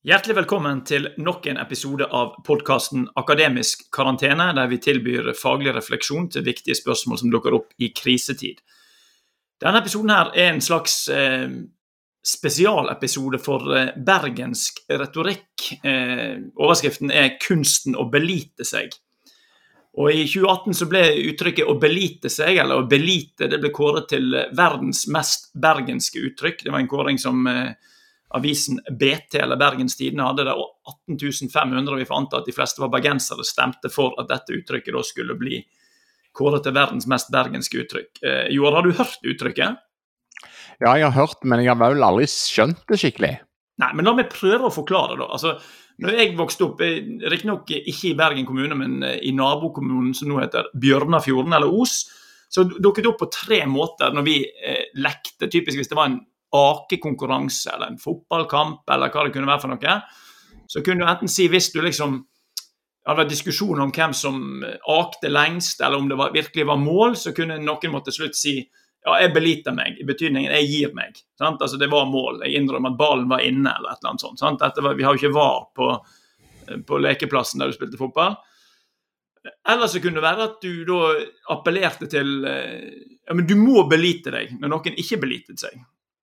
Hjertelig velkommen til nok en episode av podkasten Akademisk karantene, der vi tilbyr faglig refleksjon til viktige spørsmål som dukker opp i krisetid. Denne episoden her er en slags eh, spesialepisode for eh, bergensk retorikk. Eh, overskriften er 'Kunsten å belite seg'. Og I 2018 så ble uttrykket 'å belite seg', eller 'å belite', det ble kåret til verdens mest bergenske uttrykk. Det var en kåring som eh, avisen BT eller Bergens Tidende hadde det 18 500. Vi får anta at de fleste var bergensere stemte for at dette uttrykket da skulle bli kåret til verdens mest bergenske uttrykk. Eh, Joar, har du hørt uttrykket? Ja, jeg har hørt, men jeg har vel aldri skjønt det skikkelig. Nei, men la meg prøve å forklare, da. Altså, når jeg vokste opp, eh, riktignok ikke i Bergen kommune, men eh, i nabokommunen som nå heter Bjørnafjorden, eller Os, så dukket det opp på tre måter når vi eh, lekte. Typisk hvis det var en akekonkurranse eller en fotballkamp eller hva det kunne være for noe, så kunne du enten si hvis du liksom hadde vært diskusjon om hvem som akte lengst, eller om det var, virkelig var mål, så kunne noen måtte slutt si ja, jeg beliter meg, i betydningen jeg gir meg. Sant? Altså Det var mål. Jeg innrømmer at ballen var inne, eller et eller annet sånt. Sant? Var, vi har jo ikke var på, på lekeplassen der du spilte fotball. Eller så kunne det være at du da appellerte til eh, ja, men du må belite deg når noen ikke belitet seg.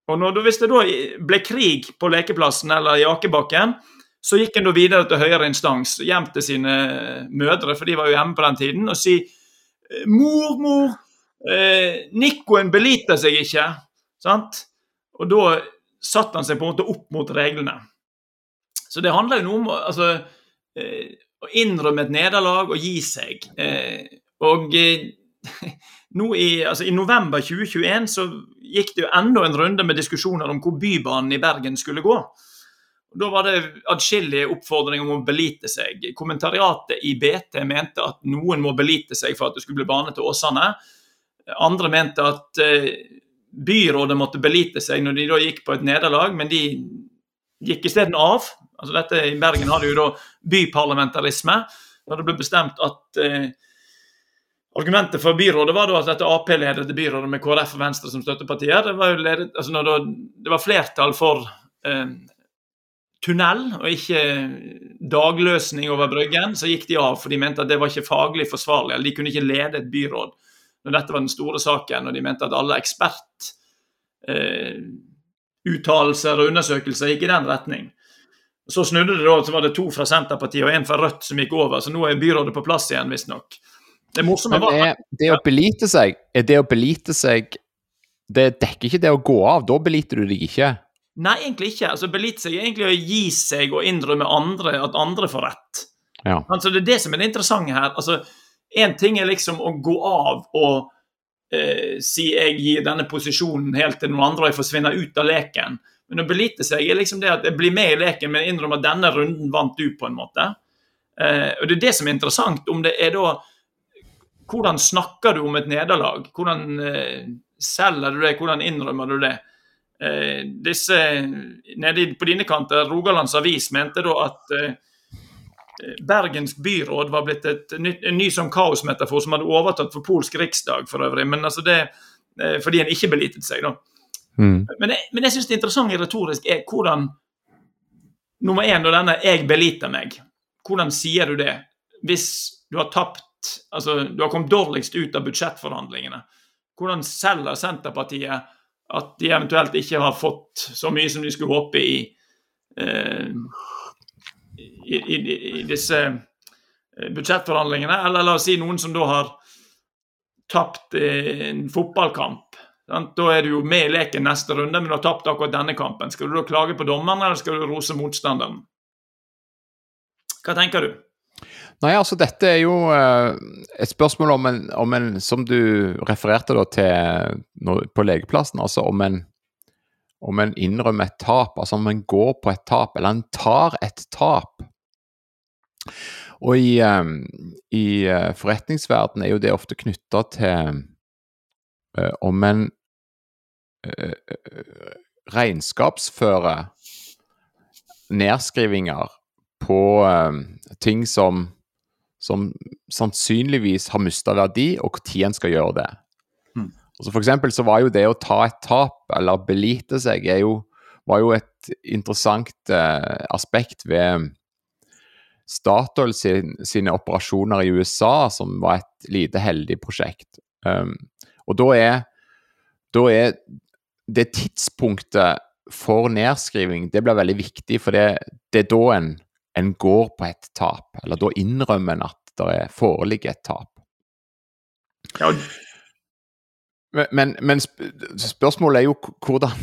Og når, Hvis det da ble krig på lekeplassen eller i akebakken, så gikk en da videre til høyere instans, hjem til sine mødre, for de var jo hjemme på den tiden, og si Mor, mor, eh, beliter seg ikke. Sant? Og da satte han seg på en måte opp mot reglene. Så det handler jo noe om altså, eh, å innrømme et nederlag og gi seg. Eh, og eh, nå i, altså, I november 2021 så gikk det jo enda en runde med diskusjoner om hvor Bybanen i Bergen skulle gå. Da var det adskillige oppfordringer om å belite seg. Kommentariatet i BT mente at noen må belite seg for at det skulle bli bane til Åsane. Andre mente at eh, byrådet måtte belite seg når de da gikk på et nederlag, men de gikk isteden av. Altså dette I Bergen har de jo da byparlamentarisme. Da det ble bestemt at eh, Argumentet for byrådet var at dette Ap-ledede byrådet med KrF og Venstre som støttepartier, det var, ledet, altså når det var flertall for eh, tunnel og ikke dagløsning over Bryggen, så gikk de av, for de mente at det var ikke faglig forsvarlig. eller De kunne ikke lede et byråd når dette var den store saken, og de mente at alle ekspertuttalelser eh, og undersøkelser gikk i den retning. Så snudde det da, så var det to fra Senterpartiet og en fra Rødt som gikk over, så nå er byrådet på plass igjen, visstnok. Det morsomme var er, Det å belite seg, er det å belite seg Det dekker ikke det å gå av. Da beliter du deg ikke. Nei, egentlig ikke. Altså, Belite seg er egentlig å gi seg og innrømme andre at andre får rett. Ja. Altså, det er det som er det interessante her. Altså, Én ting er liksom å gå av og eh, si jeg gir denne posisjonen helt til noen andre og jeg forsvinner ut av leken. Men å belite seg er liksom det at jeg blir med i leken, men innrømmer at denne runden vant du, på en måte. Eh, og Det er det som er interessant. Om det er da hvordan snakker du om et nederlag? Hvordan eh, selger du det? Hvordan innrømmer du det? Eh, disse nede på dine kanter, Rogalands Avis mente da at eh, Bergens byråd var blitt et, en ny som kaosmetafor som hadde overtatt for polsk riksdag for øvrig. Men altså det, eh, fordi en ikke belitet seg, da. Mm. Men, jeg, men jeg syns det interessante retorisk er hvordan Nummer én, og denne 'jeg beliter meg'. Hvordan sier du det? Hvis du har tapt altså, Du har kommet dårligst ut av budsjettforhandlingene. Hvordan selger Senterpartiet at de eventuelt ikke har fått så mye som de skulle håpe i, eh, i, i, i disse eh, budsjettforhandlingene? Eller la oss si noen som da har tapt en fotballkamp. Da er du jo med i leken neste runde, men du har tapt akkurat denne kampen. Skal du da klage på dommeren, eller skal du rose motstanderen? Hva tenker du? Nei, altså dette er jo uh, et spørsmål om en, om en, som du refererte da til på legeplassen, altså om en, om en innrømmer et tap, altså om en går på et tap, eller en tar et tap. Og i, um, i uh, forretningsverden er jo det ofte knytta til om en regnskapsfører nedskrivinger på ting som som sannsynligvis har mista verdi, og når en skal gjøre det. Mm. Altså for eksempel så var jo det å ta et tap, eller belite seg, jo var jo et interessant eh, aspekt ved Statoil sin, sine operasjoner i USA, som var et lite heldig prosjekt. Um, og da er, da er det tidspunktet for nedskriving det blir veldig viktig, for det, det er da en, en, går på et tap. Eller da innrømmer en at det foreligger et tap. Ja. Men, men, spørsmålet er jo hvordan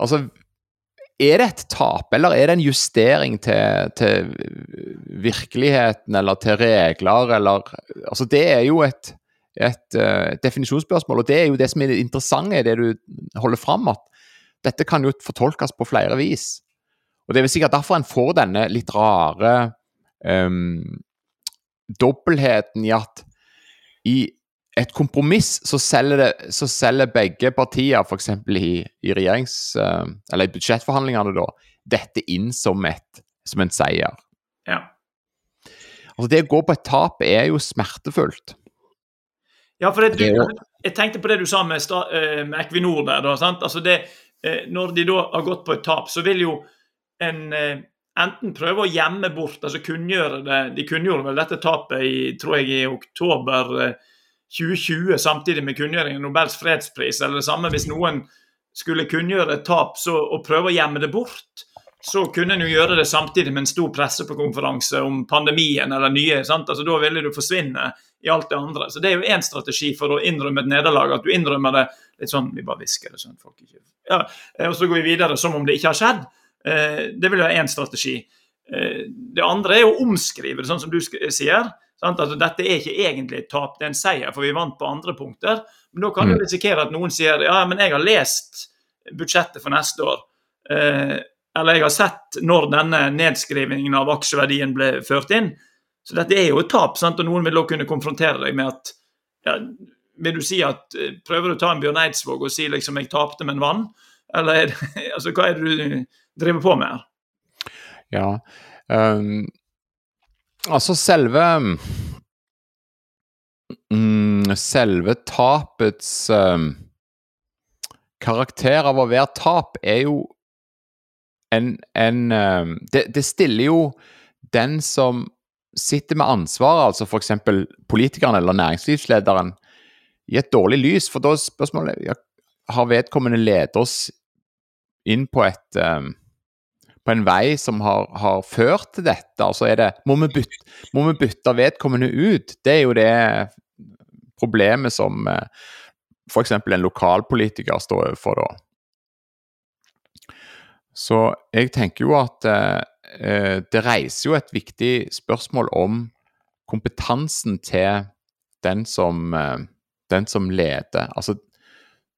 Altså, er det et tap, eller er det en justering til, til virkeligheten eller til regler, eller Altså, det er jo et, et uh, definisjonsspørsmål, og det er jo det som er det interessante i det du holder fram, at dette kan jo fortolkes på flere vis. Og Det er vel sikkert derfor en får denne litt rare um, dobbeltheten i at i et kompromiss så selger, det, så selger begge partier, f.eks. I, i regjerings... Uh, eller i budsjettforhandlingene, da, dette inn som, et, som en seier. Ja. Altså Det å gå på et tap er jo smertefullt. Ja, for det, du, jeg tenkte på det du sa med, eh, med Equinor der. da, sant? Altså det, eh, Når de da har gått på et tap, så vil jo en enten prøve å gjemme bort, altså kunngjøre det De kunngjorde vel dette tapet i, tror jeg, i oktober 2020 samtidig med kunngjøringen av Nobels fredspris, eller det samme hvis noen skulle kunngjøre et tap så, og prøve å gjemme det bort, så kunne en jo gjøre det samtidig med en stor pressekonferanse om pandemien eller nye. sant? Altså Da ville du forsvinne i alt det andre. Så Det er jo én strategi for å innrømme et nederlag, at du innrømmer det litt sånn Vi bare hvisker det sånn folk ikke ja, Og så går vi videre som om det ikke har skjedd. Eh, det vil være én strategi. Eh, det andre er å omskrive det, sånn som du sier. Altså, dette er ikke egentlig et tap, det er en seier, for vi vant på andre punkter. Men da kan du mm. risikere at noen sier ja, men jeg har lest budsjettet for neste år. Eh, eller jeg har sett når denne nedskrivingen av aksjeverdien ble ført inn. Så dette er jo et tap, sant? og noen vil da kunne konfrontere deg med at ja, Vil du si at Prøver du å ta en Bjørn Eidsvåg og si liksom jeg tapte med en vann? Eller altså, hva er det du driver på med? Ja, um, Altså, selve um, Selve tapets um, karakter av å være tap er jo en, en um, det, det, stiller jo den som sitter med ansvaret, altså f.eks. politikeren eller næringslivslederen, i et dårlig lys. For da er spørsmålet ja, har vedkommende ledet oss inn på et um, på en vei som har, har ført til dette. Altså er det, må vi, bytte, må vi bytte vedkommende ut? Det er jo det problemet som eh, f.eks. en lokalpolitiker står overfor da. Så jeg tenker jo at eh, det reiser jo et viktig spørsmål om kompetansen til den som, eh, den som leder. Altså,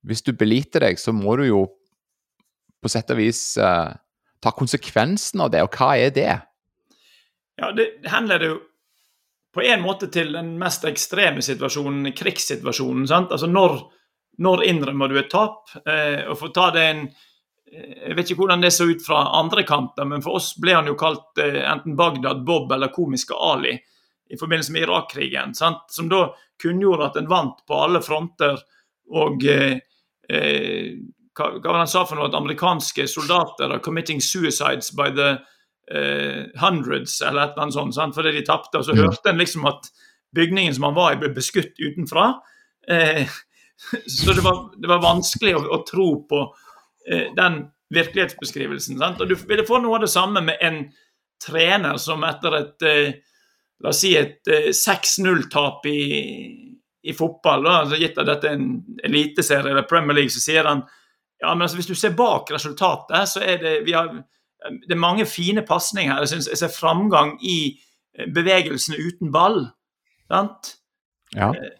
hvis du beliter deg, så må du jo på sett og vis eh, ta konsekvensen av det, og hva er det? Ja, Det henleder jo på en måte til den mest ekstreme situasjonen, krigssituasjonen. sant? Altså når, når innrømmer du et tap? Eh, og for å ta det en eh, jeg vet ikke hvordan det så ut fra andre kanter, men for oss ble han jo kalt eh, enten Bagdad Bob eller Komiske Ali i forbindelse med Irak-krigen. Som da kunngjorde at en vant på alle fronter. Og eh, eh hva, hva var det han sa for noe? At amerikanske soldater are 'committing suicides by the uh, hundreds', eller et eller annet sånt, sant? fordi de tapte. Og så hørte en liksom at bygningen som han var i, ble beskutt utenfra. Eh, så det var, det var vanskelig å, å, tro på eh, den virkelighetsbeskrivelsen. Sant? Og Du ville få noe av det samme med en trener som etter et eh, la oss si et 6-0-tap i, i, fotball, da, altså gitt at dette er en eliteserie eller Premier League, så sier han ja, men altså, Hvis du ser bak resultatet, så er det, har, det er mange fine pasninger. Jeg, synes, jeg ser framgang i eh, bevegelsene uten ball. Sant? Ja. Eh,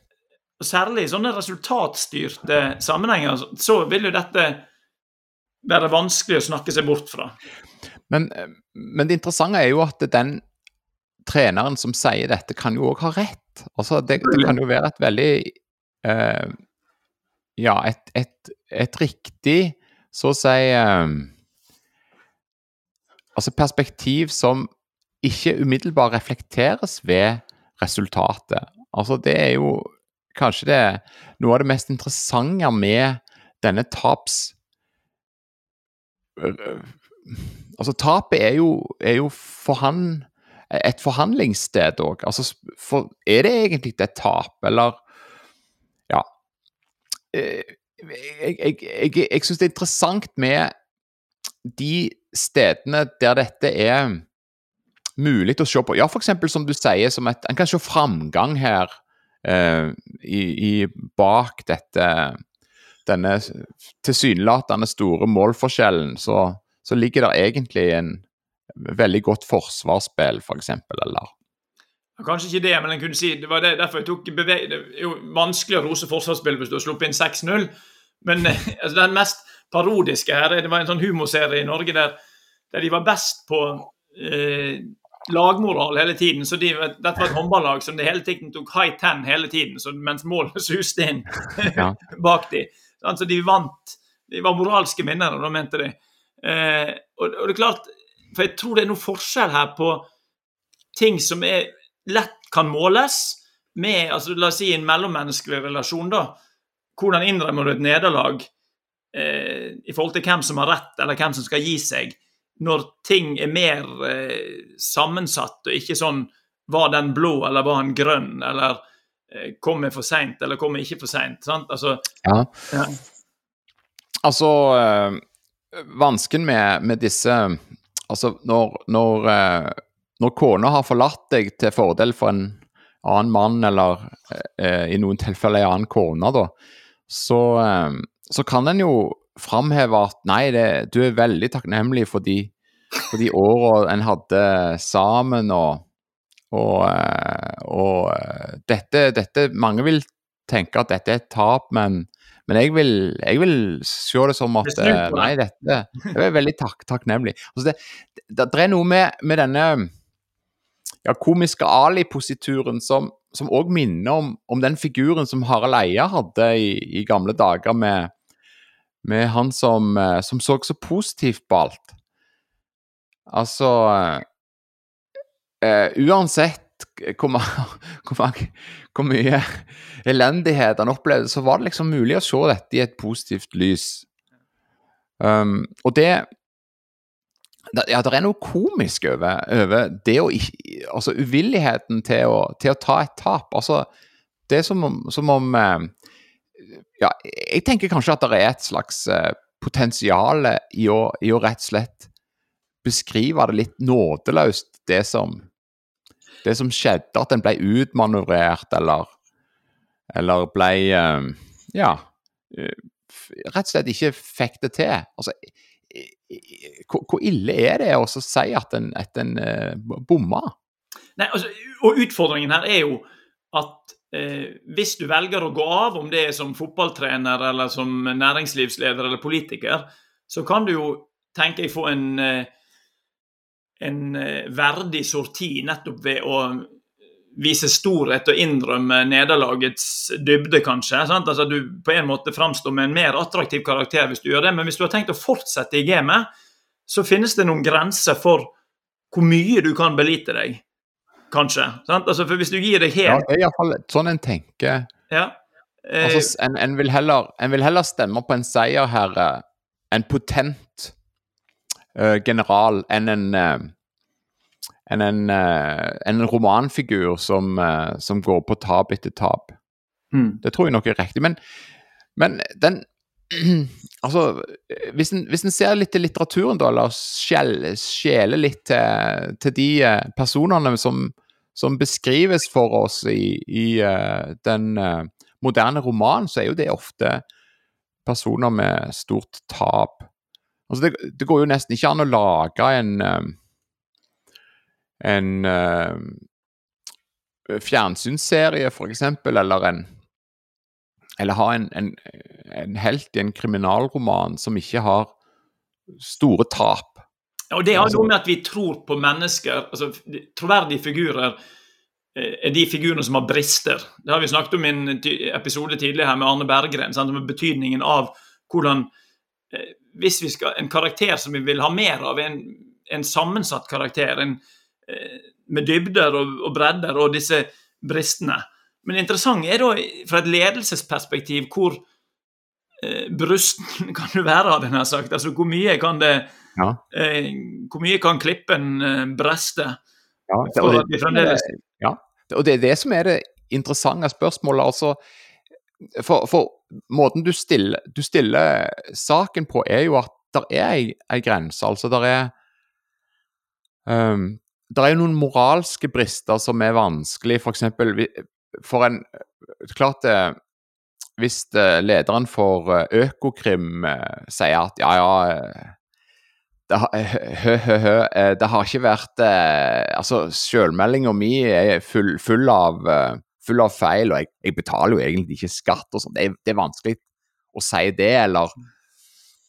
Særlig i sånne resultatstyrte sammenhenger så vil jo dette være vanskelig å snakke seg bort fra. Men, men det interessante er jo at den treneren som sier dette, kan jo òg ha rett. Altså, det, det, kan jo være et veldig eh, Ja, et, et et riktig, så å si um, Altså perspektiv som ikke umiddelbart reflekteres ved resultatet. Altså det er jo kanskje det noe av det mest interessante med denne taps Altså, tapet er jo, er jo forhand, et forhandlingssted òg. Altså, for, er det egentlig et tap, eller. Jeg, jeg, jeg, jeg syns det er interessant med de stedene der dette er mulig å se på. Ja, f.eks. som du sier, som et, en kan se framgang her eh, i, i, bak dette denne tilsynelatende store målforskjellen, så, så ligger det egentlig en veldig godt forsvarsspill, f.eks., for eksempel, eller Kanskje ikke det, men en kunne si det var det, derfor jeg tok beveg... Det er jo vanskelig å rose forsvarsspillet hvis du har sluppet inn 6-0, men altså, den mest parodiske her Det var en sånn humorserie i Norge der, der de var best på eh, lagmoral hele tiden. så de, Dette var et håndballag som det hele tiden tok high ten hele tiden, mens målet suste inn bak de. Altså, de vant. De var moralske vinnere, da mente de. Eh, og, og, det er klart, for Jeg tror det er noe forskjell her på ting som er lett kan måles med altså La oss si en mellommenneskelig relasjon. da, Hvordan innrømmer du et nederlag eh, i forhold til hvem som har rett, eller hvem som skal gi seg, når ting er mer eh, sammensatt, og ikke sånn Var den blå, eller var den grønn, eller Eh, kommer for seint eller kom jeg ikke for seint. Altså, ja. ja. altså øh, Vansken med, med, disse Altså, når, når, øh, når kona har forlatt deg til fordel for en annen mann, eller eh, i noen tilfeller en annen kone, da, så, så kan en jo framheve at nei, det, du er veldig takknemlig for de, for de åra en hadde sammen, og og, eh, og eh, dette, dette, Mange vil tenke at dette er et tap, men, men jeg, vil, jeg, vil, se det som at eh, Nei, dette Jeg er veldig tak, takknemlig. Altså det, det, det, er noe med, med denne ja, komiske Ali-posituren som som òg minner om, om, den figuren som Harald Eia hadde i, i gamle dager, med, med han som, som, så så positivt på alt. Altså eh, uansett hvor, hvor, hvor, mye elendighet han opplevde, så var det liksom mulig å se dette i et positivt lys. Um, og det Ja, det er noe komisk over, over det å ikke Altså uvilligheten til å, til å, ta et tap. Altså, det er som om, som om uh, Ja, jeg tenker kanskje at det er et slags uh, potensial i å, i å rett og slett beskrive det litt nådeløst, det som det som skjedde, at en ble utmanøvrert eller Eller ble uh, Ja. Rett og slett ikke fikk det til. Altså, hvor, ille er det å si at en, at en uh, bomma? Nei, altså, og utfordringen her er jo at eh, hvis du velger å gå av, om det er som fotballtrener eller som næringslivsleder eller politiker, så kan du jo, tenker jeg, få en eh, en eh, verdig sorti nettopp ved å vise storhet og innrømme nederlagets dybde, kanskje. Sant? Altså Du på en måte framstår med en mer attraktiv karakter hvis du gjør det. Men hvis du har tenkt å fortsette i gamet, så finnes det noen grenser for hvor mye du kan belite deg, kanskje. Sant? Altså for hvis du gir deg helt Ja, det er iallfall sånn en tenker. Ja. Eh... Altså, en, en, vil heller, en, vil heller, stemme på en seierherre, en potent uh, general enn en, uh, enn en, uh, en romanfigur som, som, går på tap etter tap. Mm. Det tror jeg nok er riktig. Men, men den Altså, hvis en, hvis en, ser litt til litteraturen, da, eller skjele litt til, til, de personene som, som, beskrives for oss i, i den moderne romanen, så er jo det ofte personer med stort tap. Altså det, det, går jo nesten ikke an å lage en en uh, fjernsynsserie, f.eks., eller en Eller ha en, en, en, helt i en kriminalroman som ikke har store tap. Ja, og Det har altså, noe med at vi tror på mennesker. altså Troverdige figurer eh, er de figurene som har brister. Det har vi snakket om i en episode tidligere her med Arne Berggren. Sant? Med betydningen av hvordan eh, hvis vi skal, en karakter som vi vil ha mer av, en, en sammensatt karakter en, med dybder og, og, bredder og disse bristene. Men interessant er da fra et ledelsesperspektiv hvor eh, brusten kan du være, hadde jeg nær sagt? Altså, hvor mye kan det Ja. eh, Hvor mye kan klippen eh, breste? Ja, det, og, det, fremdeles ja, og det er det som er det interessante spørsmålet. altså For, for måten du stiller, du stiller saken på, er jo at der er ei grense. Altså, der er um, Det er jo noen moralske brister som er vanskelig, f.eks. For en Klart det Hvis eh, lederen for eh, Økokrim eh, sier at ja, ja eh, det har, hø, hø, hø, eh, det har ikke vært eh, Altså, selvmeldinga mi er full, full, av, eh, full av feil, og jeg, jeg betaler jo egentlig ikke skatt og sånn. Det, det er vanskelig å si det, eller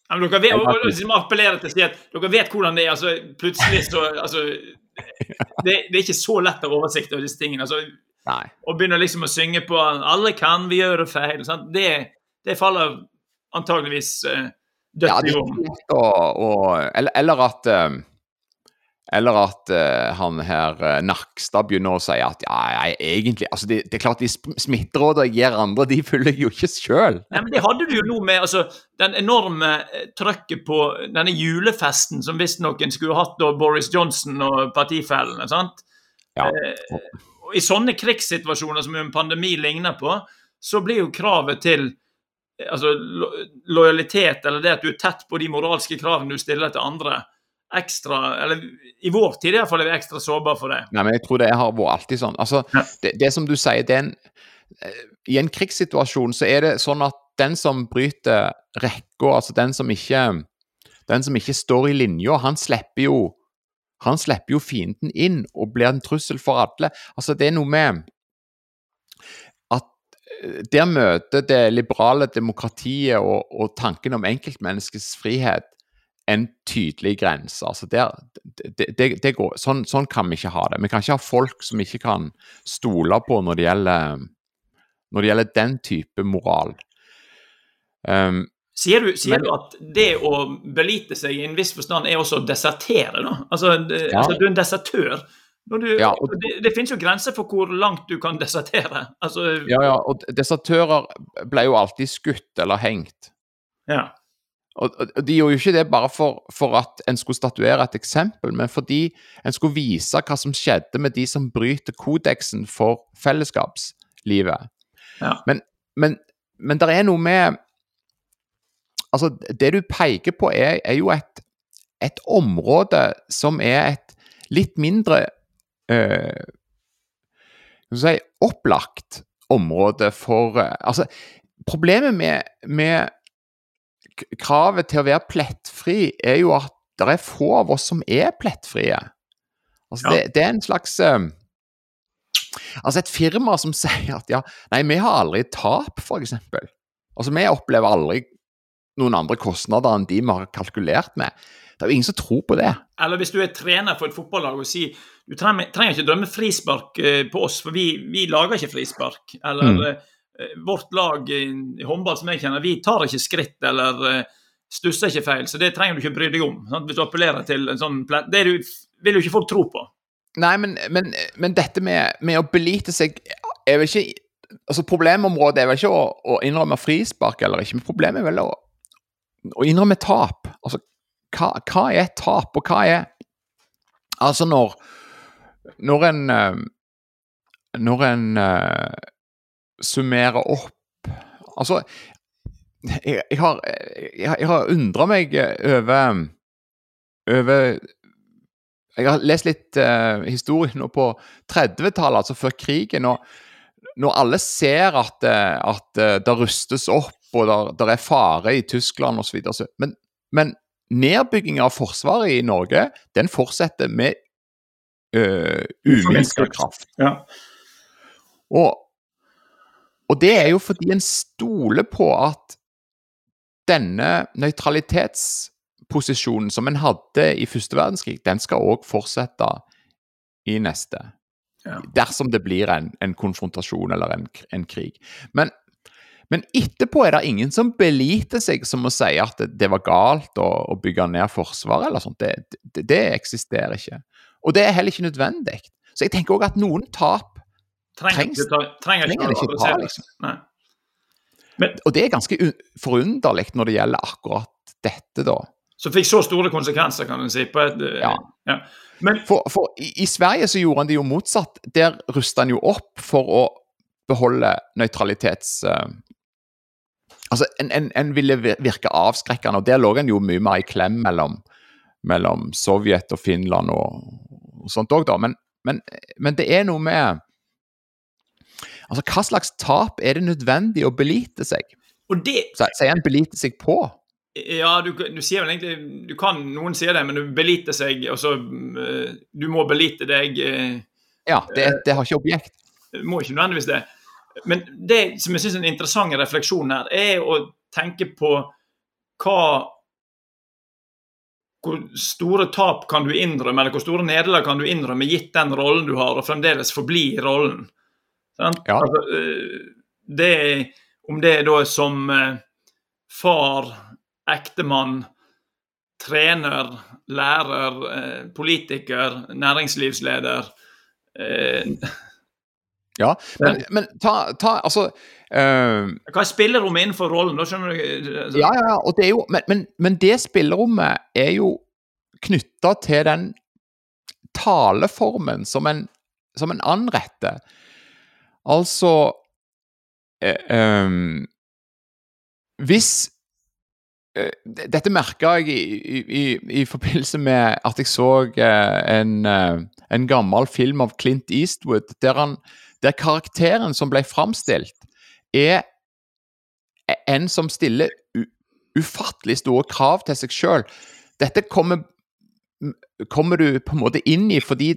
Ja, men dere vet, liksom til at dere vet hvordan det er. altså Plutselig så altså, det, det er ikke så lett å ha oversikt over disse tingene. altså Nei. Å begynne liksom å synge på 'Alle kan vi gjør det feil'? Det, det faller antageligvis uh, dødt Ja, i jorden. Eller, eller at eh, eller at uh, han her uh, Nakstad begynner å si at ja, jeg egentlig altså det, det er klart de smitterådene jeg gir andre, de følger jeg jo ikke sjøl. Det hadde du jo nå med altså, den enorme eh, trøkket på denne julefesten som visstnok en skulle hatt da Boris Johnson og partifellene. sant? Ja. Eh, og I sånne krigssituasjoner som en pandemi ligner på, så blir jo kravet til altså, lo lojalitet, eller det at du er tett på de moralske kravene du stiller til andre, ekstra Eller i vår tid i hvert fall er vi ekstra sårbare for det. Nei, men jeg tror det har vært alltid sånn. Altså, Ja. det, det som du sier, det er en eh, I en krigssituasjon så er det sånn at den som bryter rekka, altså den som ikke Den som ikke står i linja, han slipper jo han slipper jo fienden inn og blir en trussel for alle. Altså, det er noe med at eh, der møter det liberale demokratiet og, og tanken om enkeltmenneskets frihet en tydelig grense. Altså der, det, det, det går, sånn, sånn kan vi ikke ha det. Vi kan ikke ha folk som vi ikke kan stole på når det gjelder, når det gjelder den type moral. Um, Sier du, sier Men- du at det å belite seg i en viss forstand er også å desertere, da? Altså, det, Ja. altså du er en desertør. Du, Ja, og- det, det finnes jo grenser for hvor langt du kan desertere. Altså, ja, ja, og desertører ble jo alltid skutt eller hengt. ja. Og, og de gjorde jo ikke det bare for, for at en skulle statuere et eksempel, men fordi en skulle vise hva som skjedde med de som bryter kodeksen for fellesskapslivet. Ja. Men, men, men det er noe med Altså, det du peker på, er, er jo et, et område som er et litt mindre vi si, opplagt område for eh, Altså, problemet med, med kravet til å være plettfri er jo at det er få av oss som er plettfrie. Altså, Ja. det, det er en slags eh, Altså, et firma som sier at ja, nei, vi har aldri tap, f.eks. Altså, vi opplever aldri noen andre kostnader enn de vi har kalkulert med. Det er jo ingen som tror på det. Eller hvis du er trener for et fotballag og sier du trenger, trenger ikke drømme frispark eh, på oss, for vi, vi lager ikke frispark. Eller Mm. Eh, vårt lag i, i håndball som jeg kjenner, vi tar ikke skritt eller eh, stusser ikke feil. Så det trenger du ikke bry deg om. Sant? Hvis du appellerer til en sånn plan Det du, vil jo ikke folk tro på. Nei, men, men, men dette med, med å belite seg er vel ikke Altså, Problemområdet er vel ikke å, å innrømme frispark eller ikke, men problemet er vel å, å innrømme tap. Altså, hva, hva er tap, og hva er Altså, når Når en eh, Når en eh, summerer opp Altså jeg, jeg har, jeg, har- undra meg over over jeg har lest litt uh, historie nå på 30-tallet, altså før krigen. og Når alle ser at, eh, at eh, det rustes opp og det er fare i Tyskland osv. Men, men nedbygging av Forsvaret i Norge den fortsetter med uh, uminska kraft. Ja. Og, og det er jo fordi en stoler på at denne nøytralitetsposisjonen som en hadde i første verdenskrig, den skal òg fortsette i neste. Ja. Dersom det blir en, en konfrontasjon eller en, en krig. Men, men etterpå er det ingen som beliter seg som å si at det, det var galt å, å bygge ned Forsvaret eller sånt. Det, det, det eksisterer ikke. Og det er heller ikke nødvendig. Så jeg tenker òg at noen tap Trengs- trenger trenger ikke det ikke ta, liksom. Men- og det er ganske forunderlig når det gjelder akkurat dette, da. Som fikk så store konsekvenser, kan en si. et... eh, Ja. ja. Men For, for i, i Sverige så gjorde han det jo motsatt. Der rusta han jo opp for å beholde nøytralitets... Uh, altså, en, en, en ville virke avskrekkende, og der lå han jo mye mer i klem mellom, mellom Sovjet og Finland og, og sånt òg, da. Men, men, men det er noe med Altså, hva slags tap er det nødvendig å belite seg? Og det Sier en belite seg på? Ja, du, du sier vel egentlig du kan, Noen sier det, men du beliter seg altså, eh, Du må belite deg eh, Ja, det, det har ikke objekt. Må ikke nødvendigvis det. Men det som jeg syns er en interessant refleksjon her, er å tenke på hva Hvor store tap kan du innrømme, eller hvor store nederlag kan du innrømme gitt den rollen du har, og fremdeles forbli i rollen. Ja. Altså, eh, det, om det er da som eh, far, ektemann, trener, lærer, eh, politiker, næringslivsleder eh, Ja, men, men ta, ta altså eh, Hva er spillerommet innenfor rollen? Da skjønner du altså, Ja, ja, ja, og det er jo, men, men, men det spillerommet er jo knytta til den taleformen som en, som en anretter. Altså eh, ehm, Hvis eh, Dette merka jeg i, i, i, forbindelse med at jeg så eh, en, eh, en gammel film av Clint Eastwood, der, han, der karakteren som ble framstilt, er en som stiller ufattelig store krav til seg sjøl. Dette kommer, kommer du på en måte inn i fordi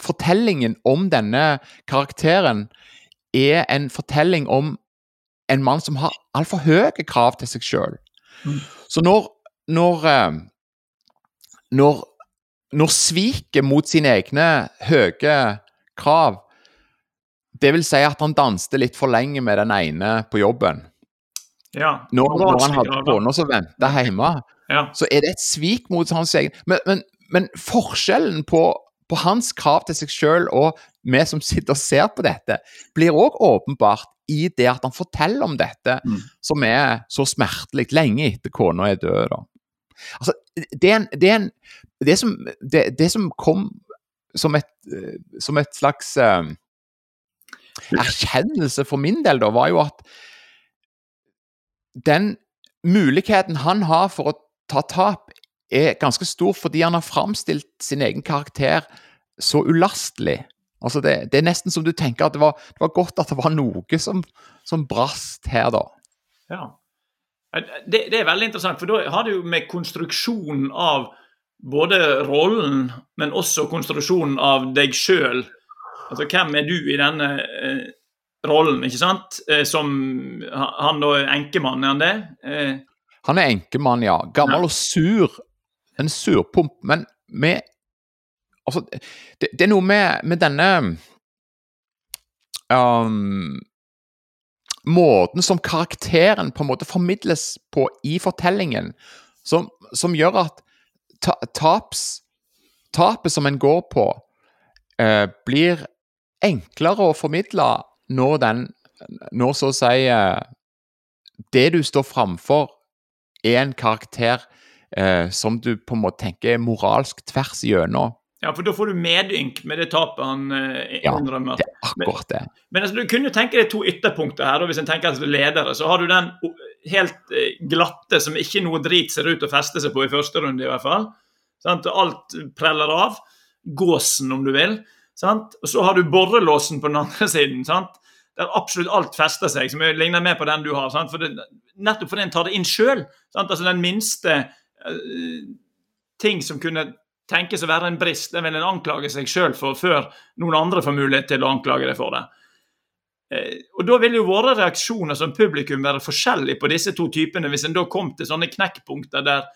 fortellingen om denne karakteren er en fortelling om en mann som har altfor høye krav til seg sjøl. Mm. Så når når, eh, når når sviket mot sine egne høye krav Det vil si at han danste litt for lenge med den ene på jobben. ja. Når, når han hadde kona som venta hjemme, Ja. så er det et svik mot hans egen Men, men, men forskjellen på, på hans krav til seg sjøl og vi som sitter og ser på dette, blir òg åpenbart i det at han forteller om dette, Mm. som er så smertelig lenge etter kona er død. da. Altså, det er en, det, er en, det, som, det, det som kom som et, eh, som et slags eh, erkjennelse for min del, da, var jo at den muligheten han har for å ta tap, er ganske stor fordi han har framstilt sin egen karakter så ulastelig. Altså det, det er nesten som du tenker at det var, det var godt at det var noe som, som brast her, da. Ja. Det, det er veldig interessant, for da har det jo med konstruksjonen av både rollen, men også konstruksjonen av deg sjøl. Altså, hvem er du i denne eh, rollen, ikke sant? Eh, som Han da er enkemann, er han det? Eh, Han er enkemann, ja. Gammel og sur. En surpomp. Men med Altså, det, det er noe med, med denne um, Måten som karakteren på en måte formidles på i fortellingen, som, som gjør at ta, taps, tapet som en går på, uh, blir enklere å formidle når den Når så å si uh, det du står framfor, er en karakter eh, som du på en måte tenker er moralsk tvers igjennom. ja, for da får du medynk med det tapet han eh, Ja. Det er akkurat det. Men altså, du kunne jo tenke deg to ytterpunkter her. Da, hvis en tenker altså ledere, så har du den helt eh, glatte som ikke noe drit ser ut å feste seg på i første runde, i hvert fall. Sant? Alt preller av. Gåsen, om du vil. Sant? Og så har du borrelåsen på den andre siden. Sant? Der absolutt alt fester seg, som ligner mer på den du har. Sant? For det, nettopp fordi en tar det inn sjøl. Altså den minste ting som kunne tenkes å være en brist, den vil en anklage seg sjøl for før noen andre får mulighet til å anklage deg for det. Eh, og Da vil jo våre reaksjoner som publikum være forskjellige på disse to typene, hvis en da kom til sånne knekkpunkter der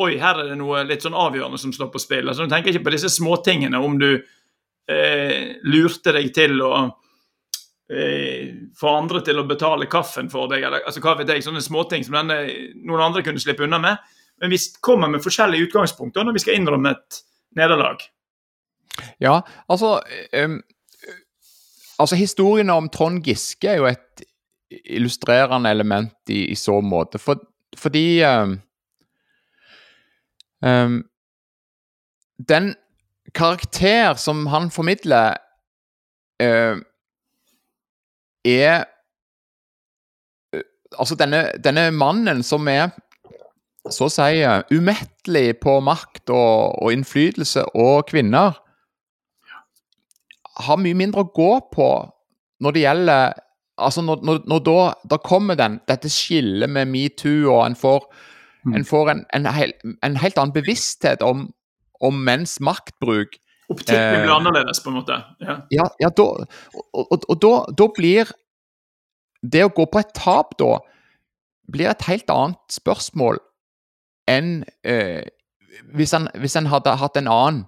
Oi, her er det noe litt sånn avgjørende som står på spill. Altså, Du tenker ikke på disse småtingene om du eh, lurte deg til å eh, få andre til å betale kaffen for deg, eller altså, hva vet jeg, sånne småting som denne, noen andre kunne slippe unna med. Men vi kommer med forskjellige utgangspunkter når vi skal innrømme et nederlag. Ja, altså um, Altså, historien om Trond Giske er jo et illustrerende element i, i så måte. For, fordi um, um, Den karakter som han formidler, uh, er uh, Altså, denne, denne mannen som er så sier si umettelig på makt og, og innflytelse og kvinner, har mye mindre å gå på når det gjelder Altså, når, når, når da, da, kommer den, dette skillet med metoo, og en får, mm. en, får en, en, hel, en, helt annen bevissthet om, om menns maktbruk. Optikken blir eh, annerledes, på en måte? Ja, ja, ja da, og, og, og da, da, blir det å gå på et tap, da, blir et helt annet spørsmål enn eh, hvis, han, hvis han hadde hatt en annen,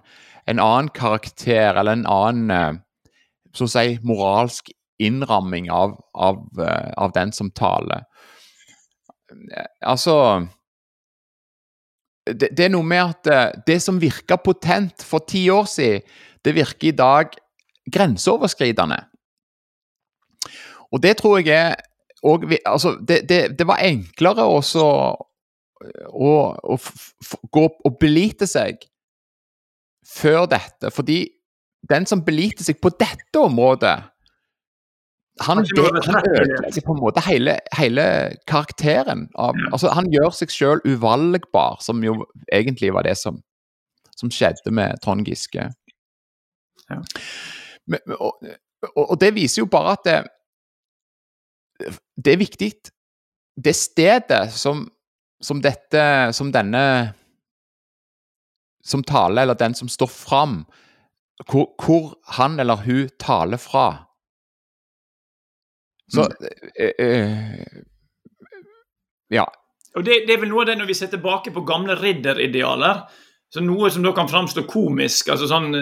en annen karakter, eller en annen eh, så å si, moralsk innramming av, av, uh, av, den som taler. Altså det, det, er noe med at det som virka potent for ti år siden, det virker i dag grenseoverskridende. Og det tror jeg er og, altså, det, det, det, var enklere å, å, å gå og belite seg før dette, fordi den som beliter seg på dette området, han, ødelegger på en måte hele, hele karakteren. Av, altså, han gjør seg sjøl uvalgbar, som jo egentlig var det som, som skjedde med Trond Giske. Ja. Men, og, og, det viser jo bare at det, det er viktig Det stedet som, som dette Som denne Som taler, eller den som står fram, hvor, hvor han eller hun taler fra så øh, eh, Ja. Og det, det, er vel noe av det når vi ser tilbake på gamle ridderidealer. så Noe som da kan framstå komisk. altså sånn,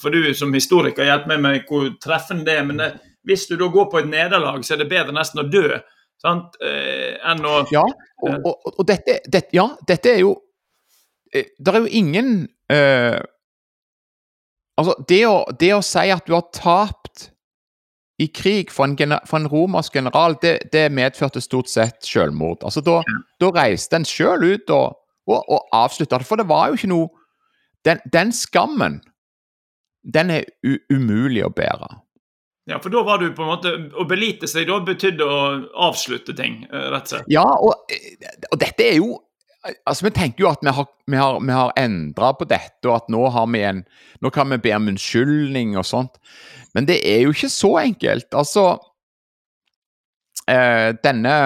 For du som historiker, hjelper meg med hvor treffende det er. Men det, hvis du da går på et nederlag, så er det bedre nesten å dø sant, eh, enn å Ja, og, og, og dette, dette, ja, dette er jo eh, Det er jo ingen eh, Altså, det å, det å si at du har tapt i krig for en, for en romersk general, det, det, medførte stort sett selvmord. Altså, da, da reiste en sjøl ut og, og, og avslutta det, for det var jo ikke noe Den, den skammen, den er umulig å bære. Ja, for da var du på en måte Å belite seg da betydde å avslutte ting, eh, rett og slett? Ja, og, og dette er jo Altså, Vi tenker jo at vi har, vi har, har endra på dette, og at nå, har vi en, nå kan vi be om unnskyldning og sånt. Men det er jo ikke så enkelt. Altså eh, Denne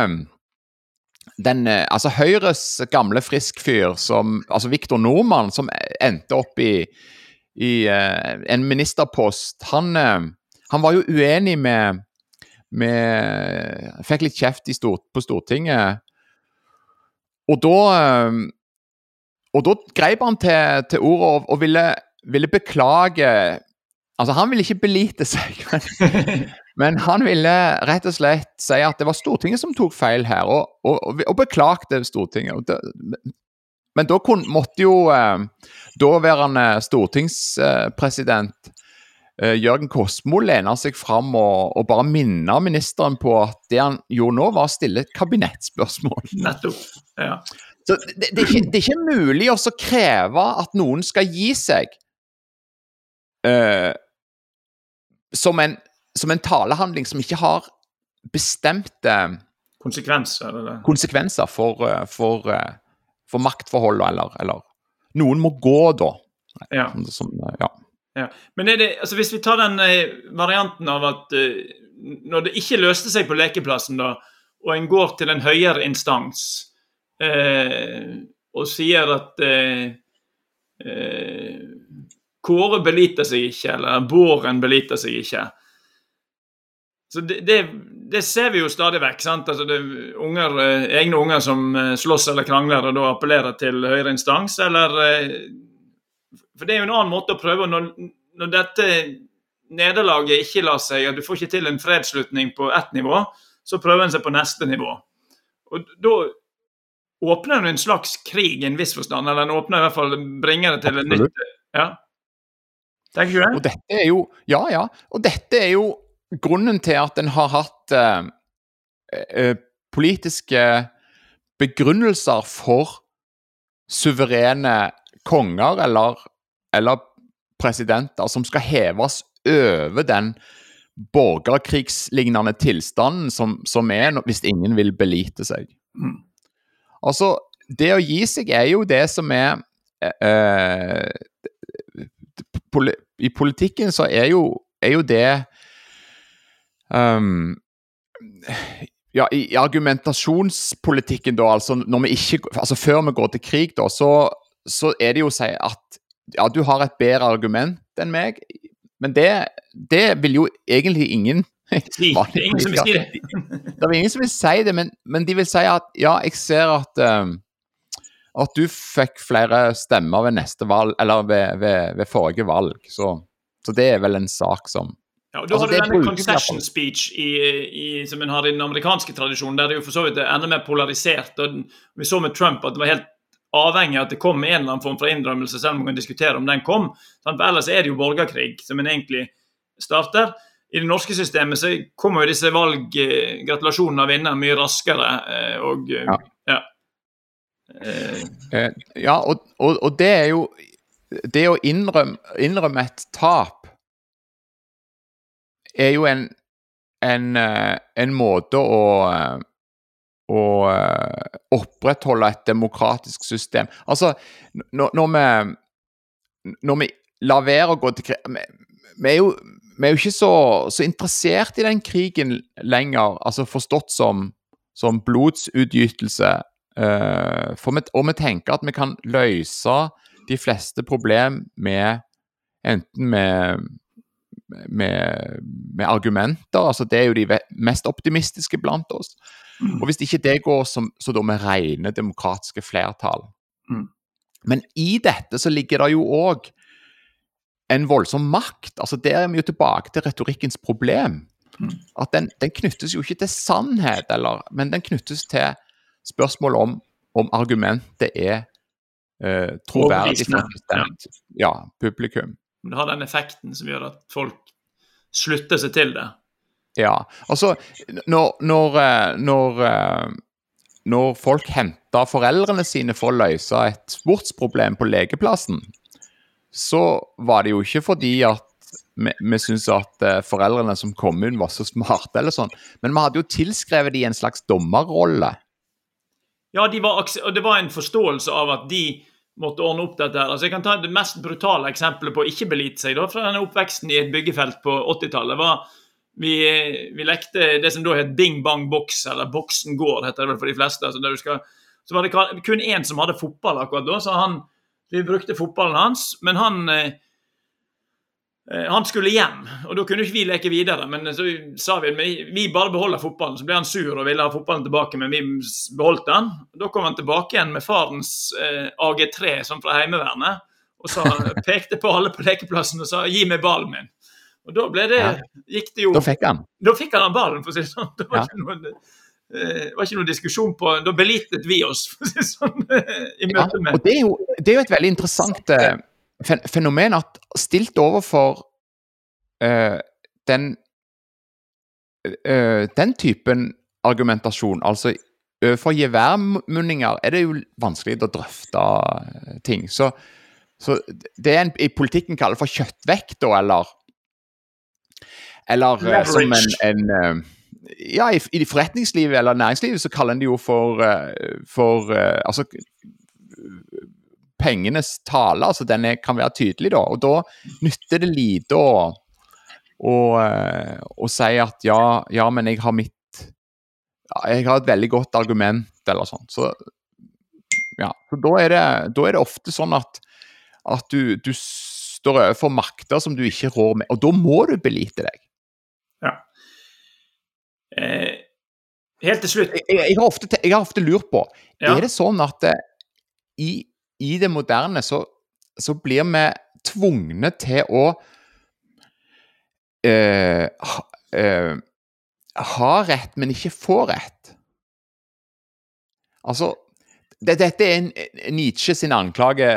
den, altså Høyres gamle friskfyr, som Altså Viktor Nordmann, som endte opp i, i eh, en ministerpost, han, eh, han, var jo uenig med, med Fikk litt kjeft stort, på Stortinget og da eh, Og da greip han til, til ordet og, og ville, ville, beklage Altså, han ville ikke belite seg, men, men, han ville rett og slett si at det var Stortinget som tok feil her, og, og, og beklagte Stortinget. Det, men da kun, måtte jo eh, daværende stortingspresident eh, Jørgen Kosmo lener seg fram og, og, bare minner ministeren på at det han gjorde nå, var å stille et kabinettspørsmål. Nettopp. Ja. Så det, det, er ikke, det, er ikke, mulig å kreve at noen skal gi seg uh, som, en, som, en, talehandling som ikke har bestemte konsekvenser, eller? konsekvenser for, uh, for, uh, for maktforholdene, eller, eller, Noen må gå, da. Ja. Som, ja. Ja. Men det, altså, hvis vi tar den varianten av at når det ikke løste seg på lekeplassen, da, og en går til en høyere instans eh, og sier at eh, eh, Kåre beliter seg ikke, eller Båren beliter seg ikke. Så det, det, det, ser vi jo stadig vekk. sant? Altså det unger, eh, Egne unger som eh, slåss eller krangler og da appellerer til høyere instans, eller eh, For det er jo en annen måte å prøve når, når dette nederlaget ikke lar seg at Du får ikke til en fredsslutning på ett nivå, så prøver en seg på neste nivå. Og da åpner den en slags krig i en viss forstand, eller den åpner i hvert fall bringer det til en nytt ja. Tenker du det? Og dette er jo, ja, ja. Og dette er jo grunnen til at en har hatt eh, eh, politiske begrunnelser for suverene konger eller, eller presidenter som skal heves over den borgerkrigslignende tilstanden som, som er hvis ingen vil belite seg. Mm. Altså, det å gi seg er jo det som er eh, poli I politikken så er jo, er jo det um, Ja, i, i argumentasjonspolitikken, da, altså når vi ikke Altså før vi går til krig, da, så, så er det jo å si at ja, du har et bedre argument enn meg, men det, det vil jo egentlig ingen Si. Det er ingen som vil si det. det er ingen som vil si det, men, men de vil si at ja, jeg ser at um, at du fikk flere stemmer ved neste valg, eller ved, ved, ved forrige valg. Så, så det er vel en sak som Ja, og Da Altså, har du denne concession speech i, i, som en har i den amerikanske tradisjonen, der det jo for så vidt er enda mer polarisert. og Vi så med Trump at det var helt avhengig av at det kom en eller annen form for innrømmelse, selv om man kan diskutere om den kom. For Ellers er det jo borgerkrig som en egentlig starter. I det norske systemet så kommer jo disse valggratulasjonene av vinneren mye raskere. eh, og eh, Ja. ja. Eh, Ja, og, og, og det er jo Det å innrømme, innrømme et tap er jo en, en, en måte å å eh, opprettholde et demokratisk system. Altså, når, når vi Når vi lar være å gå til krig vi, vi, er jo, vi er jo ikke så, så interessert i den krigen lenger, altså forstått som, som blodsutgytelse. Uh, for vi, og vi tenker at vi kan løse de fleste problem med enten med med, med argumenter. altså Det er jo de mest optimistiske blant oss. Og hvis ikke det går, så, så da med rene demokratiske flertall. Mm. Men i dette så ligger det jo òg en voldsom makt. altså Der er vi jo tilbake til retorikkens problem. Mm. At den, den knyttes jo ikke til sannhet, eller, men den knyttes til spørsmål om, om argumentet er eh, troverdig for et ja, publikum. Det har den effekten som gjør at folk slutter seg til det. Ja, altså når, når, eh, når, eh, når folk henter foreldrene sine for å løse et sportsproblem på lekeplassen, så var det jo ikke fordi at vi, vi syntes at eh, foreldrene som kom inn var så smarte, eller sånn, men vi hadde jo tilskrevet de en slags dommerrolle. Ja, de var, og det var en forståelse av at de måtte ordne opp dette. her. Altså, jeg kan ta Det mest brutale eksempelet på å ikke belite seg da, fra denne oppveksten i et byggefelt på 80-tallet. var vi, vi lekte det som da het Bing Bang Box, eller Boksen gård, heter det vel for de fleste. Altså skal, så var det kun én som hadde fotball akkurat da, så han, vi brukte fotballen hans. Men han eh, han skulle hjem, og da kunne ikke vi leke videre. Men så sa vi at vi bare beholder fotballen. Så ble han sur og ville ha fotballen tilbake, men vi beholdt den. Da kom han tilbake igjen med farens eh, AG3, som fra Heimevernet, og sa, pekte på alle på lekeplassen og sa 'gi meg ballen min'. Og da ble det, Ja. gikk det jo Da fikk han. Da fikk han ballen, for å si det sånn. Det var, Ja. ikke, noen, eh, det var ikke noen diskusjon på Da belitet vi oss, for å si det sånn, i møte med og det er, jo, det er jo et veldig interessant eh, fen fenomen at stilt overfor uh, den uh, den typen argumentasjon, altså overfor geværmunninger, er det jo vanskelig å drøfte eh, ting. Så, så det en i politikken kaller for kjøttvekt, da, eller Eller uh, som en, en eh, Ja, i, i forretningslivet eller næringslivet så kaller en det jo for, eh, for eh, Altså pengenes tale, altså den er, kan være tydelig, da. Og da nytter det lite å, å, eh, å si at ja, ja, men jeg har mitt Jeg har et veldig godt argument, eller sånn. Så ja, så da er det, da er det ofte sånn at, at du, du står overfor makter som du ikke rår med, og da må du belite deg. eh, Helt til slutt Jeg, jeg, jeg, har, ofte, jeg har ofte lurt på Ja. Er det sånn at eh, i, i det moderne så, så blir vi tvungne til å eh, ha, eh, ha rett, men ikke få rett? Altså det, Dette er en, Nietzsche sin anklage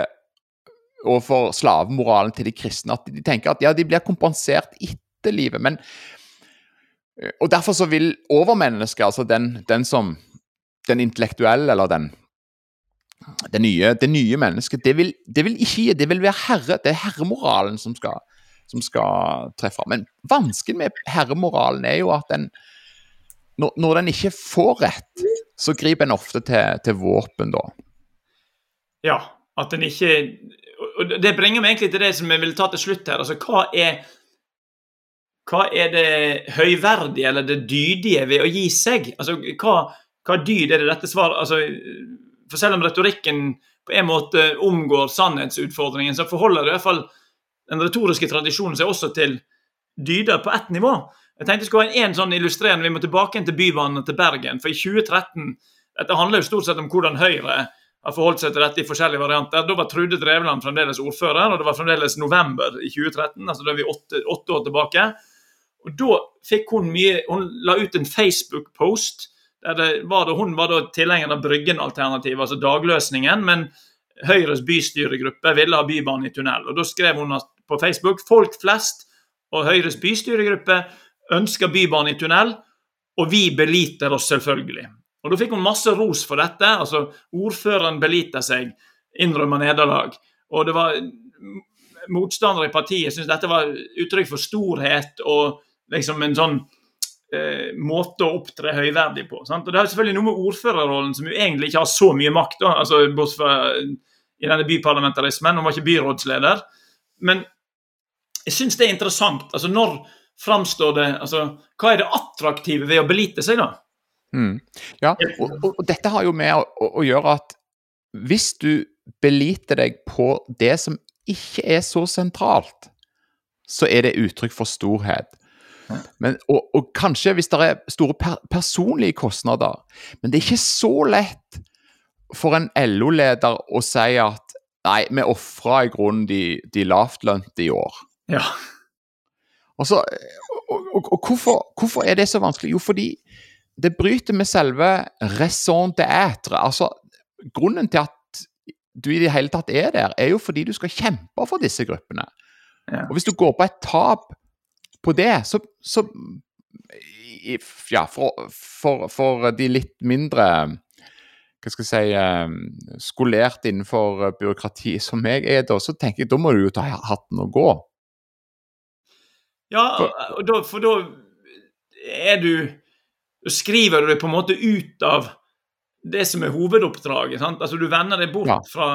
overfor slavemoralen til de kristne. At de tenker at ja, de blir kompensert etter livet. Men Og derfor så vil overmennesket, altså den, den som Den intellektuelle, eller den det nye, det nye mennesket, det vil, det vil ikke gi Det vil være herre. Det er herremoralen som skal, som skal treffe. Men vanskelig med herremoralen er jo at den når, når den ikke får rett, så griper en ofte til, til våpen, da. Ja, at den ikke Og det bringer meg egentlig til det som jeg vil ta til slutt her. Altså, hva er hva er det høyverdige eller det dydige ved å gi seg? Altså, hva, hva dyd er det dette svaret altså, For selv om retorikken på en måte omgår sannhetsutfordringen, så forholder det i hvert fall den retoriske tradisjonen seg også til dyder på ett nivå. Jeg tenkte jeg skulle ha en sånn illustrerende, Vi må tilbake til Bybanen til Bergen. For i 2013 Dette handler jo stort sett om hvordan Høyre har forholdt seg til dette i forskjellige varianter. Da var Trude Drevland fremdeles ordfører, og det var fremdeles november i 2013. altså da er vi åtte, åtte år tilbake. Og da fikk hun mye Hun la ut en Facebook-post det var hun var da tilhenger av Bryggen-alternativet, altså dagløsningen. Men Høyres bystyregruppe ville ha bybane i tunnel. Og Da skrev hun på Facebook folk flest og Høyres bystyregruppe ønsker bybane i tunnel, og vi beliter oss selvfølgelig. Og Da fikk hun masse ros for dette. altså Ordføreren beliter seg, innrømmer nederlag. Og det var motstandere i partiet syntes dette var uttrykk for storhet og liksom en sånn eh, måte å opptre høyverdig på. Sant? Og Det har selvfølgelig noe med ordførerrollen, som jo egentlig ikke har så mye makt, da, altså bortsett fra i denne byparlamentarismen. Hun var ikke byrådsleder. Men jeg syns det er interessant. altså Når framstår det altså Hva er det attraktive ved å belite seg, da? Mm. Ja, og, og, dette har jo med å, å gjøre at hvis du beliter deg på det som ikke er så sentralt, så er det uttrykk for storhet. Men, og, og, kanskje hvis det er store per personlige kostnader. Men det er ikke så lett for en LO-leder å si at nei, vi ofra i grunnen de, de lavtlønte i år. Ja. Og, så, og, og hvorfor, hvorfor, er det så vanskelig? Jo, fordi det bryter med selve raison d'être. Altså, grunnen til at du i det hele tatt er der, er jo fordi du skal kjempe for disse gruppene. Ja. Og hvis du går på et tap på det, så, så Ja, for, for, for, de litt mindre hva skal jeg si, eh, skolert innenfor byråkrati som jeg er, da, så tenker jeg da må du jo ta hatten og gå. Ja, for, da, for da er du Skriver du deg på en måte ut av det som er hovedoppdraget. sant? Altså Du vender deg bort ja. fra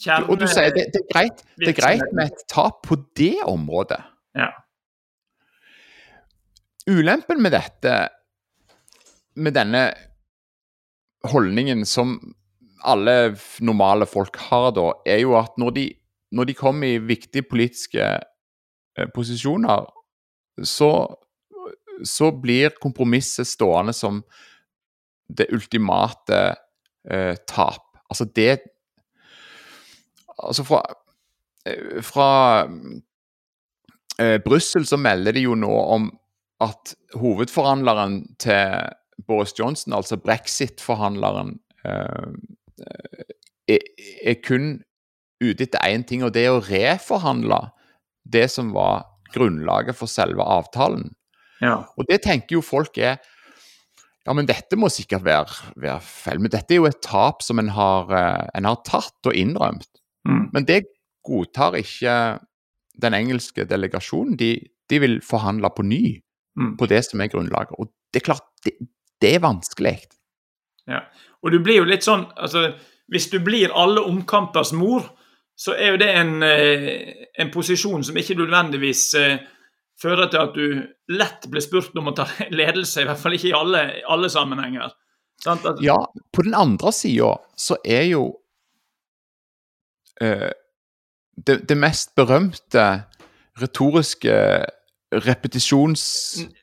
kjerne... Og du sier det, det, er greit, det er greit med et tap på det området. Ja. Ulempen med dette, med denne holdningen som alle normale folk har da, er jo at når de, når de kommer i viktige politiske eh, posisjoner, så, så blir kompromisset stående som det ultimate eh, tap. Altså det Altså fra, eh, eh, Brussel så melder de jo nå om at hovedforhandleren til Boris Johnson, altså brexit-forhandleren, eh, er, er, kun ute etter én ting, og det er å reforhandle det som var grunnlaget for selve avtalen. Ja. Og det tenker jo folk er Ja, men dette må sikkert være, være feil. Men dette er jo et tap som en har, uh, en har tatt og innrømt. Mm. Men det godtar ikke den engelske delegasjonen. De, de vil forhandle på ny mm. på det som er grunnlaget. Og det er klart, det, det er vanskelig. Ja, og du blir jo litt sånn altså, Hvis du blir alle omkampers mor, så er jo det en, eh, en posisjon som ikke nødvendigvis eh, fører til at du lett blir spurt om å ta ledelse, i hvert fall ikke i alle, alle sammenhenger. At, ja, på den andre sida så er jo uh, det, det, mest berømte retoriske repetisjons...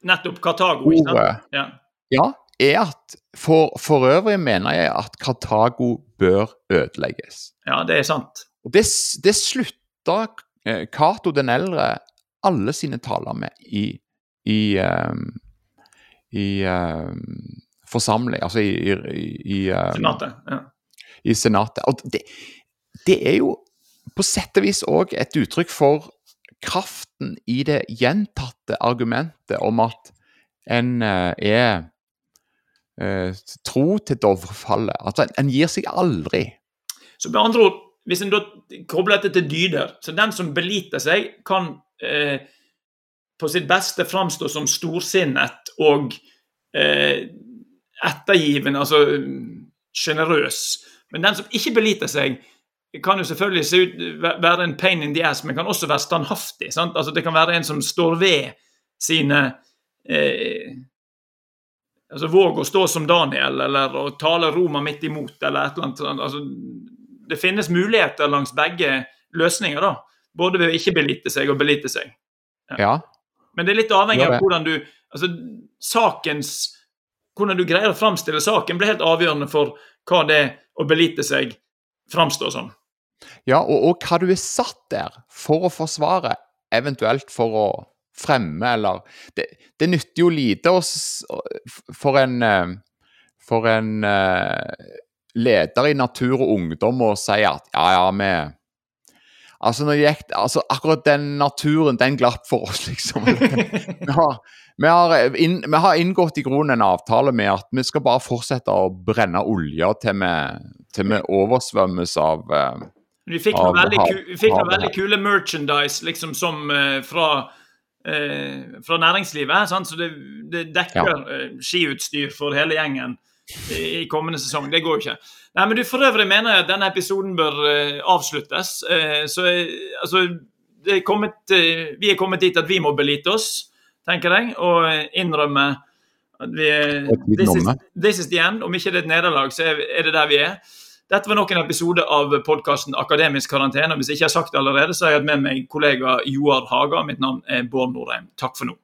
Nettopp Kartago. ikke Ja. ja, er at for, for øvrig mener jeg at Kartago bør ødelegges. Ja, det er sant. Og det, det slutta eh, Cato den eldre alle sine taler med i, i, um, i um, forsamling Altså i, i um, Senatet. Ja. I senatet. Og det, det, er jo på sett og vis òg et uttrykk for kraften i det gjentatte argumentet om at en eh, er eh, tro til Dovrefallet. Altså, en, gir seg aldri. Så med andre ord, hvis en da kobler dette til dyder, så den som beliter seg, kan eh, på sitt beste framstå som storsinnet og eh, ettergivende, altså sjenerøs. Men den som ikke beliter seg, kan jo selvfølgelig se ut, være en pain in the ass, men kan også være standhaftig. Sant? Altså Det kan være en som står ved sine eh, altså Våg å stå som Daniel, eller å tale Roma midt imot, eller et eller annet. Altså, det finnes muligheter langs begge løsninger, da. Både ved å ikke belite seg og belite seg. Ja. Men det er litt avhengig av hvordan du altså sakens Hvordan du greier å framstille saken, blir helt avgjørende for hva det å belite seg framstår som. Ja, og, og hva du er satt der for å forsvare, eventuelt for å fremme, eller Det, det nytter jo lite oss for en eh, For en eh, leder i Natur og Ungdom å si at ja, ja, vi Altså, gikk, altså, akkurat den naturen, den glapp for oss, liksom. vi, har, vi, har inn, vi har inngått i grunnen en avtale med at vi skal bare fortsette å brenne olje til vi, til vi oversvømmes av eh, Vi fikk noe veldig, ku, fikk noe veldig kule merchandise liksom som eh, fra, eh, fra næringslivet. Sant? Så det, det dekker eh, skiutstyr for hele gjengen i, i kommende sesong. Det går jo ikke. Nei, men du, For øvrig mener jeg at denne episoden bør eh, avsluttes. Eh, så eh, altså det er kommet, eh, Vi er kommet dit at vi må belite oss, tenker jeg, og eh, innrømme at vi er- this is, this is the end. Om ikke det er et nederlag, så er det der vi er. Dette var nok en episode av podkasten Akademisk karantene. og Hvis jeg ikke har sagt det allerede, så har jeg hatt med meg kollega Joar Haga. Mitt navn er Bård Norheim. Takk for nå.